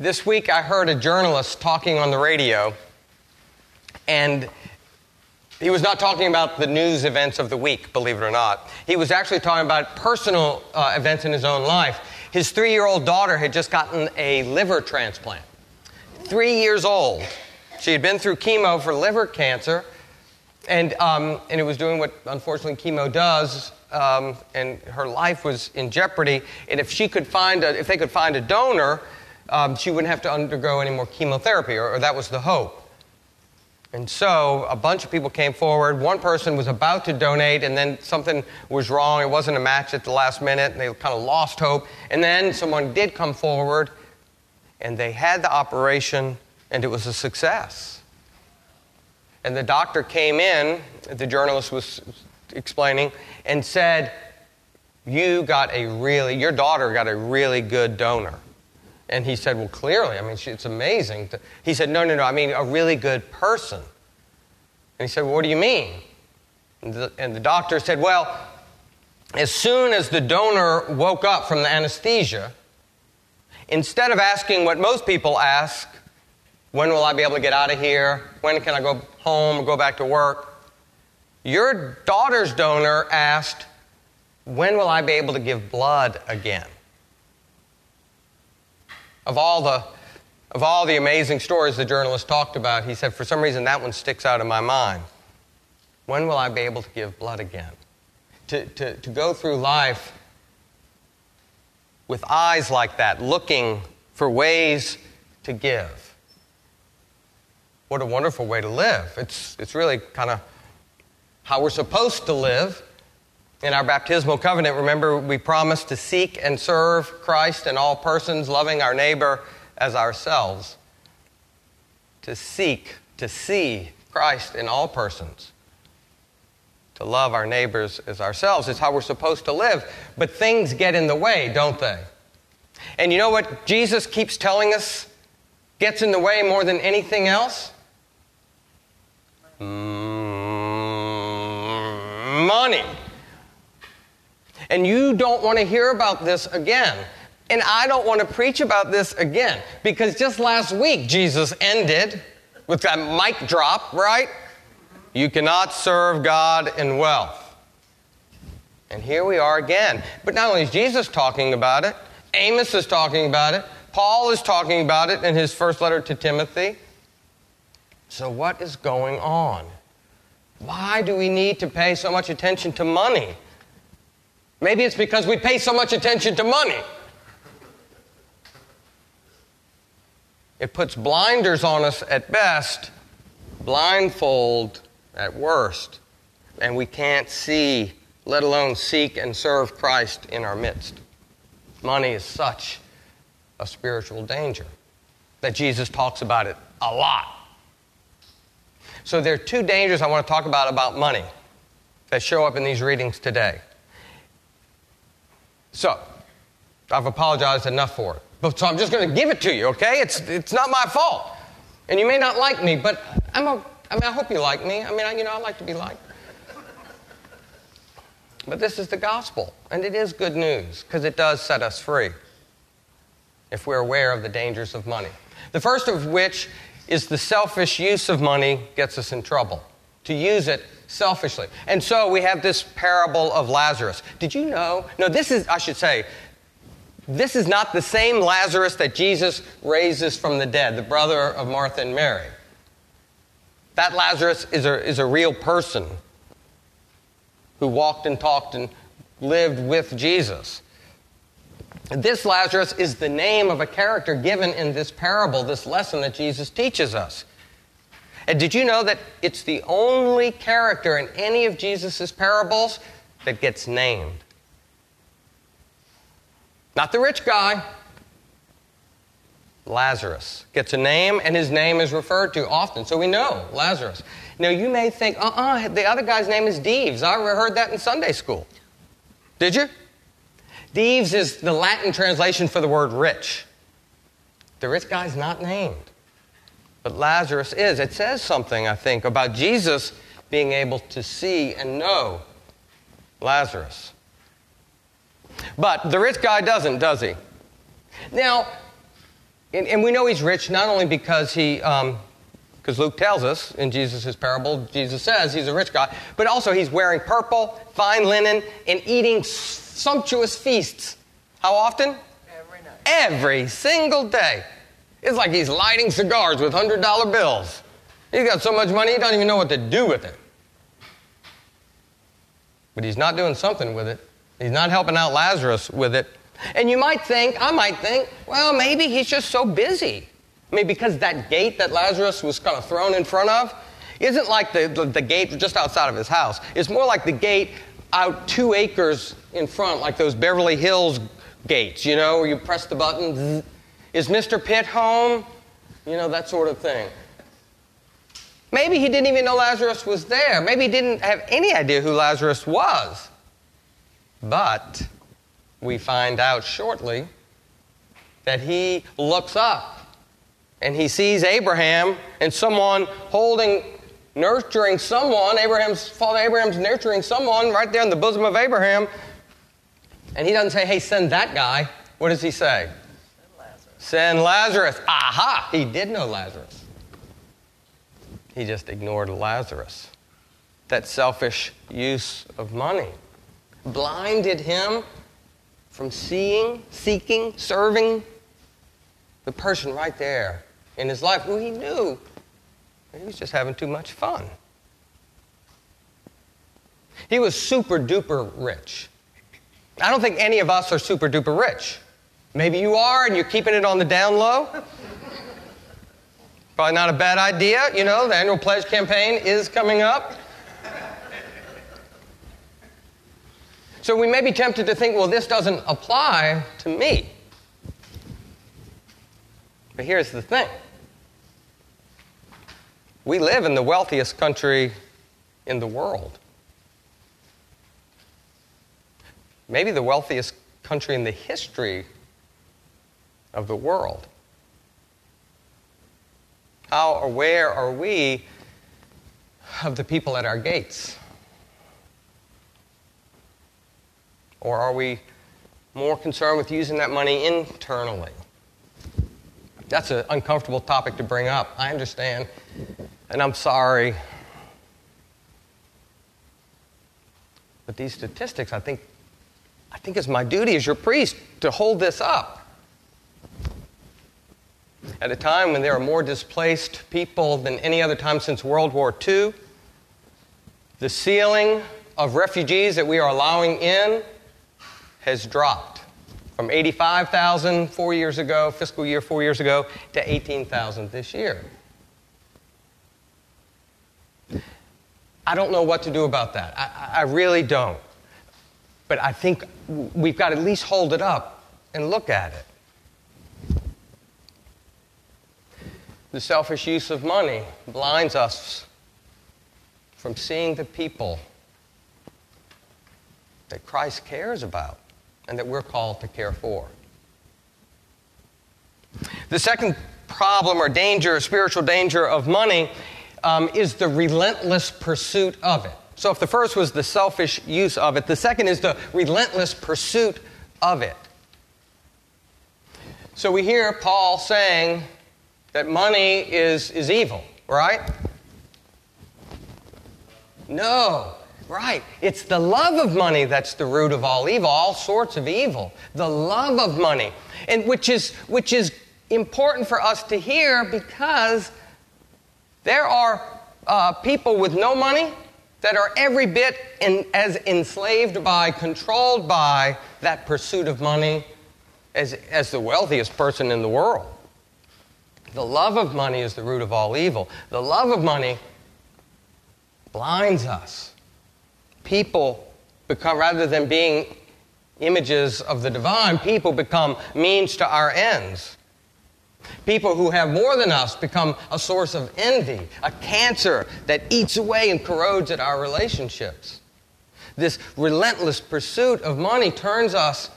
This week I heard a journalist talking on the radio, and he was not talking about the news events of the week, believe it or not. He was actually talking about personal uh, events in his own life. His three year old daughter had just gotten a liver transplant. Three years old. She had been through chemo for liver cancer, and, um, and it was doing what unfortunately chemo does, um, and her life was in jeopardy. And if she could find a, if they could find a donor, um, she wouldn't have to undergo any more chemotherapy, or, or that was the hope. And so a bunch of people came forward. One person was about to donate, and then something was wrong. It wasn't a match at the last minute, and they kind of lost hope. And then someone did come forward, and they had the operation, and it was a success. And the doctor came in, the journalist was explaining, and said, You got a really, your daughter got a really good donor. And he said, Well, clearly, I mean, it's amazing. To, he said, No, no, no, I mean, a really good person. And he said, Well, what do you mean? And the, and the doctor said, Well, as soon as the donor woke up from the anesthesia, instead of asking what most people ask, when will I be able to get out of here? When can I go home go back to work? Your daughter's donor asked, When will I be able to give blood again? Of all the of all the amazing stories the journalist talked about, he said, for some reason that one sticks out in my mind. When will I be able to give blood again? To, to, to go through life with eyes like that, looking for ways to give. What a wonderful way to live. It's, it's really kind of how we're supposed to live. In our baptismal covenant, remember, we promised to seek and serve Christ and all persons, loving our neighbor as ourselves. To seek, to see Christ in all persons. To love our neighbors as ourselves is how we're supposed to live. But things get in the way, don't they? And you know what Jesus keeps telling us gets in the way more than anything else? Mm, money. And you don't want to hear about this again. And I don't want to preach about this again because just last week Jesus ended with that mic drop, right? You cannot serve God in wealth. And here we are again. But not only is Jesus talking about it, Amos is talking about it, Paul is talking about it in his first letter to Timothy. So, what is going on? Why do we need to pay so much attention to money? Maybe it's because we pay so much attention to money. It puts blinders on us at best, blindfold at worst, and we can't see, let alone seek and serve Christ in our midst. Money is such a spiritual danger that Jesus talks about it a lot. So there are two dangers I want to talk about about money that show up in these readings today. So, I've apologized enough for it. But, so I'm just going to give it to you, okay? It's, it's not my fault. And you may not like me, but I'm a, I mean, I hope you like me. I mean, I, you know, I like to be liked. But this is the gospel, and it is good news because it does set us free if we're aware of the dangers of money. The first of which is the selfish use of money gets us in trouble. To use it selfishly. And so we have this parable of Lazarus. Did you know? No, this is, I should say, this is not the same Lazarus that Jesus raises from the dead, the brother of Martha and Mary. That Lazarus is a, is a real person who walked and talked and lived with Jesus. This Lazarus is the name of a character given in this parable, this lesson that Jesus teaches us. And did you know that it's the only character in any of Jesus' parables that gets named? Not the rich guy. Lazarus gets a name, and his name is referred to often, so we know Lazarus. Now, you may think, uh uh-uh, uh the other guy's name is Dives. I heard that in Sunday school. Did you? Dives is the Latin translation for the word rich. The rich guy's not named, but Lazarus is. It says something, I think, about Jesus being able to see and know Lazarus. But the rich guy doesn't, does he? Now, And, and we know he's rich not only because he, because um, Luke tells us in Jesus' parable, Jesus says he's a rich guy, but also he's wearing purple, fine linen, and eating sumptuous feasts. How often? Every night. Every single day. It's like he's lighting cigars with $100 bills. He's got so much money, he doesn't even know what to do with it. But he's not doing something with it. He's not helping out Lazarus with it. And you might think, I might think, well, maybe he's just so busy. I mean, because that gate that Lazarus was kind of thrown in front of isn't like the, the, the gate just outside of his house. It's more like the gate out two acres in front, like those Beverly Hills gates, you know, where you press the button. Is Mr. Pitt home? You know, that sort of thing. Maybe he didn't even know Lazarus was there. Maybe he didn't have any idea who Lazarus was. But we find out shortly that he looks up and he sees Abraham and someone holding, nurturing someone. Abraham's father Abraham's nurturing someone right there in the bosom of Abraham. And he doesn't say, hey, send that guy. What does he say? Send Lazarus. Aha! He did know Lazarus. He just ignored Lazarus. That selfish use of money blinded him from seeing, seeking, serving the person right there in his life who he knew he was just having too much fun. He was super duper rich. I don't think any of us are super duper rich. Maybe you are and you're keeping it on the down low. Probably not a bad idea. You know, the annual pledge campaign is coming up. So we may be tempted to think, well, this doesn't apply to me. But here's the thing we live in the wealthiest country in the world. Maybe the wealthiest country in the history of the world. How where are we of the people at our gates? Or are we more concerned with using that money internally? That's an uncomfortable topic to bring up. I understand. And I'm sorry. But these statistics, I think, I think it's my duty as your priest to hold this up. At a time when there are more displaced people than any other time since World War II, the ceiling of refugees that we are allowing in has dropped from 85,000 four years ago, fiscal year four years ago, to 18,000 this year. I don't know what to do about that. I, I, really don't. But I think we've got to at least hold it up and look at it. The selfish use of money blinds us from seeing the people that Christ cares about and that we're called to care for. The second problem or danger, spiritual danger of money, um, is the relentless pursuit of it. So, if the first was the selfish use of it, the second is the relentless pursuit of it. So, we hear Paul saying that money is, is evil, right? No. Right. It's the love of money that's the root of all evil, all sorts of evil. The love of money. And which is which is important for us to hear because there are uh, people with no money that are every bit in, as enslaved by, controlled by that pursuit of money as, as the wealthiest person in the world. The love of money is the root of all evil. The love of money blinds us people become, rather than being images of the divine, people become means to our ends. People who have more than us become a source of envy, a cancer that eats away and corrodes at our relationships. This relentless pursuit of money turns us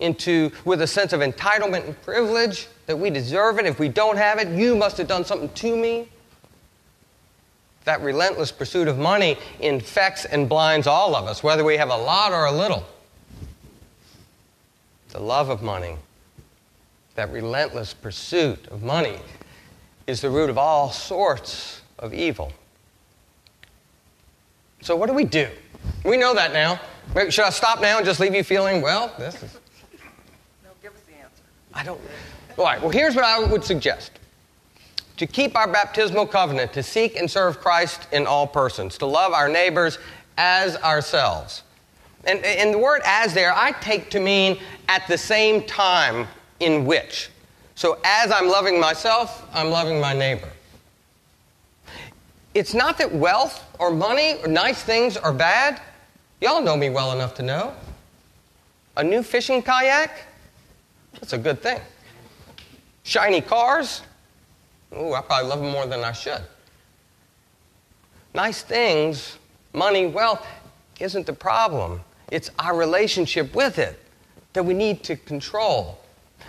into with a sense of entitlement and privilege that we deserve it. If we don't have it, you must have done something to me. That relentless pursuit of money infects and blinds all of us, whether we have a lot or a little. The love of money that relentless pursuit of money, is the root of all sorts of evil. So, what do we do? We know that now. Should I stop now and just leave you feeling, well, this is. No, give us the answer. I don't. All right, well, here's what I would suggest to keep our baptismal covenant, to seek and serve Christ in all persons, to love our neighbors as ourselves. And, and the word as there, I take to mean at the same time in which. So as I'm loving myself, I'm loving my neighbor. It's not that wealth or money or nice things are bad. Y'all know me well enough to know. A new fishing kayak, that's a good thing. Shiny cars, ooh, I probably love them more than I should. Nice things, money, wealth, isn't the problem. It's our relationship with it that we need to control.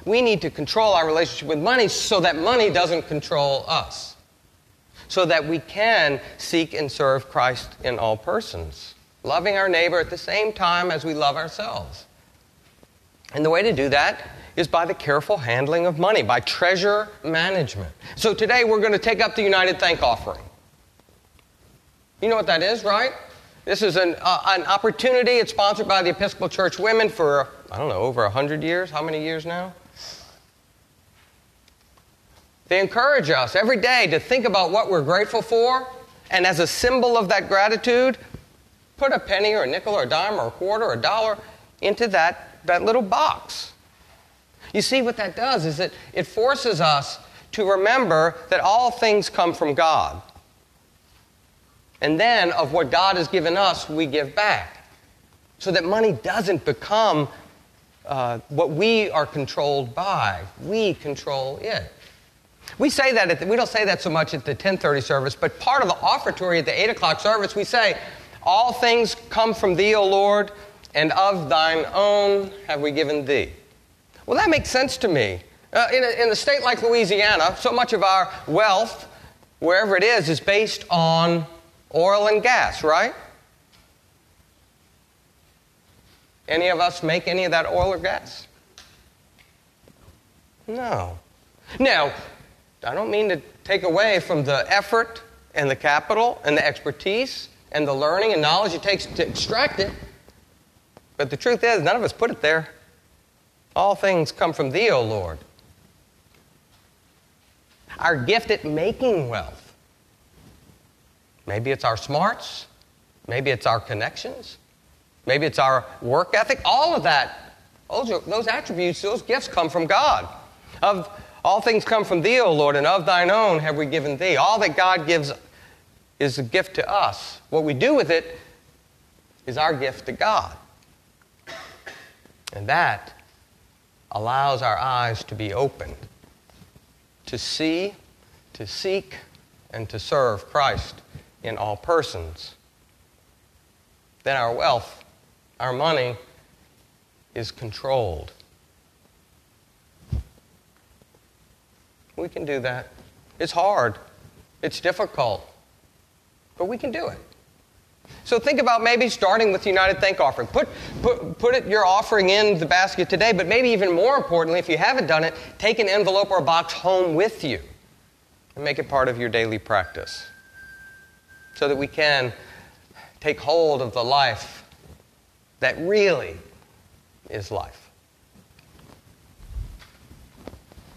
We need to control our relationship with money so that money doesn't control us, so that we can seek and serve Christ in all persons, loving our neighbor at the same time as we love ourselves. And the way to do that is by the careful handling of money, by treasure management. So today we're going to take up the United Thank Offering. You know what that is, right? This is an, uh, an opportunity. It's sponsored by the Episcopal Church Women for, I don't know, over 100 years. How many years now? They encourage us every day to think about what we're grateful for, and as a symbol of that gratitude, put a penny or a nickel or a dime or a quarter or a dollar into that, that little box. You see, what that does is it, it forces us to remember that all things come from God. And then, of what God has given us, we give back. So that money doesn't become uh, what we are controlled by. We control it. We say that the, we don't say that so much at the 10:30 service, but part of the offertory at the 8 o'clock service, we say, "All things come from Thee, O Lord, and of Thine own have we given Thee." Well, that makes sense to me. Uh, in, a, in a state like Louisiana, so much of our wealth, wherever it is, is based on oil and gas, right? Any of us make any of that oil or gas? No. Now, I don't mean to take away from the effort and the capital and the expertise and the learning and knowledge it takes to extract it. But the truth is, none of us put it there. All things come from Thee, O Lord. Our gift at making wealth Maybe it's our smarts. Maybe it's our connections. Maybe it's our work ethic. All of that, those, attributes, those gifts come from God. Of all things come from thee, O Lord, and of thine own have we given thee. All that God gives is a gift to us. What we do with it is our gift to God. And that allows our eyes to be opened to see, to seek, and to serve Christ in all persons. Then our wealth, our money, is controlled. We can do that. It's hard, it's difficult, but we can do it. So think about maybe starting with the United Thank offering. Put, put, put it, your offering in the basket today, but maybe even more importantly, if you haven't done it, take an envelope or a box home with you and make it part of your daily practice so that we can take hold of the life that really is life.